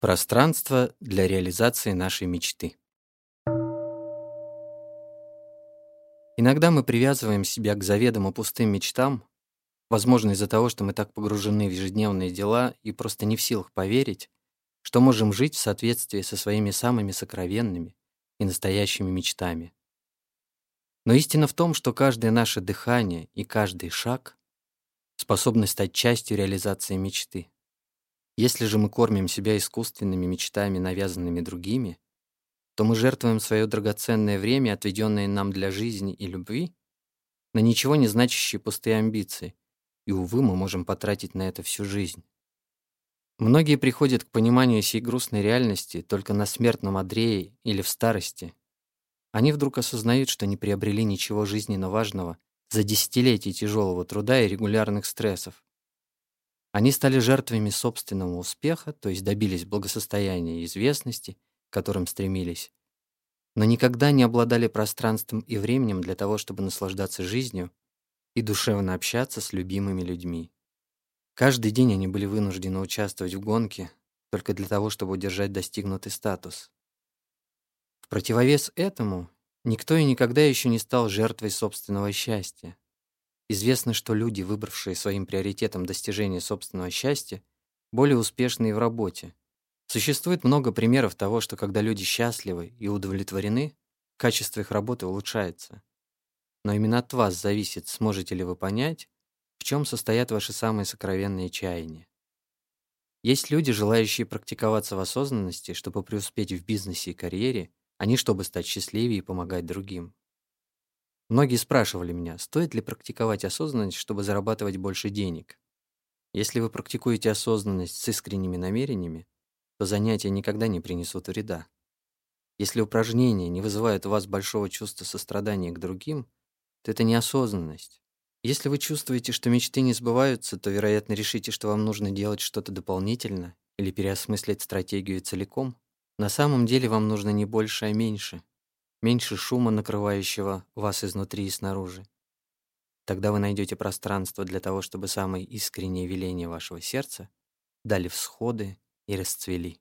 Пространство для реализации нашей мечты. Иногда мы привязываем себя к заведомо пустым мечтам, возможно, из-за того, что мы так погружены в ежедневные дела и просто не в силах поверить, что можем жить в соответствии со своими самыми сокровенными и настоящими мечтами. Но истина в том, что каждое наше дыхание и каждый шаг способны стать частью реализации мечты. Если же мы кормим себя искусственными мечтами, навязанными другими, то мы жертвуем свое драгоценное время, отведенное нам для жизни и любви, на ничего не значащие пустые амбиции, и, увы, мы можем потратить на это всю жизнь. Многие приходят к пониманию сей грустной реальности только на смертном одрее или в старости. Они вдруг осознают, что не приобрели ничего жизненно важного за десятилетия тяжелого труда и регулярных стрессов, они стали жертвами собственного успеха, то есть добились благосостояния и известности, к которым стремились, но никогда не обладали пространством и временем для того, чтобы наслаждаться жизнью и душевно общаться с любимыми людьми. Каждый день они были вынуждены участвовать в гонке только для того, чтобы удержать достигнутый статус. В противовес этому никто и никогда еще не стал жертвой собственного счастья. Известно, что люди, выбравшие своим приоритетом достижение собственного счастья, более успешны в работе. Существует много примеров того, что когда люди счастливы и удовлетворены, качество их работы улучшается. Но именно от вас зависит, сможете ли вы понять, в чем состоят ваши самые сокровенные чаяния. Есть люди, желающие практиковаться в осознанности, чтобы преуспеть в бизнесе и карьере, а не чтобы стать счастливее и помогать другим. Многие спрашивали меня, стоит ли практиковать осознанность, чтобы зарабатывать больше денег. Если вы практикуете осознанность с искренними намерениями, то занятия никогда не принесут вреда. Если упражнения не вызывают у вас большого чувства сострадания к другим, то это неосознанность. Если вы чувствуете, что мечты не сбываются, то, вероятно, решите, что вам нужно делать что-то дополнительно или переосмыслить стратегию целиком. На самом деле вам нужно не больше, а меньше меньше шума, накрывающего вас изнутри и снаружи. Тогда вы найдете пространство для того, чтобы самые искренние веления вашего сердца дали всходы и расцвели.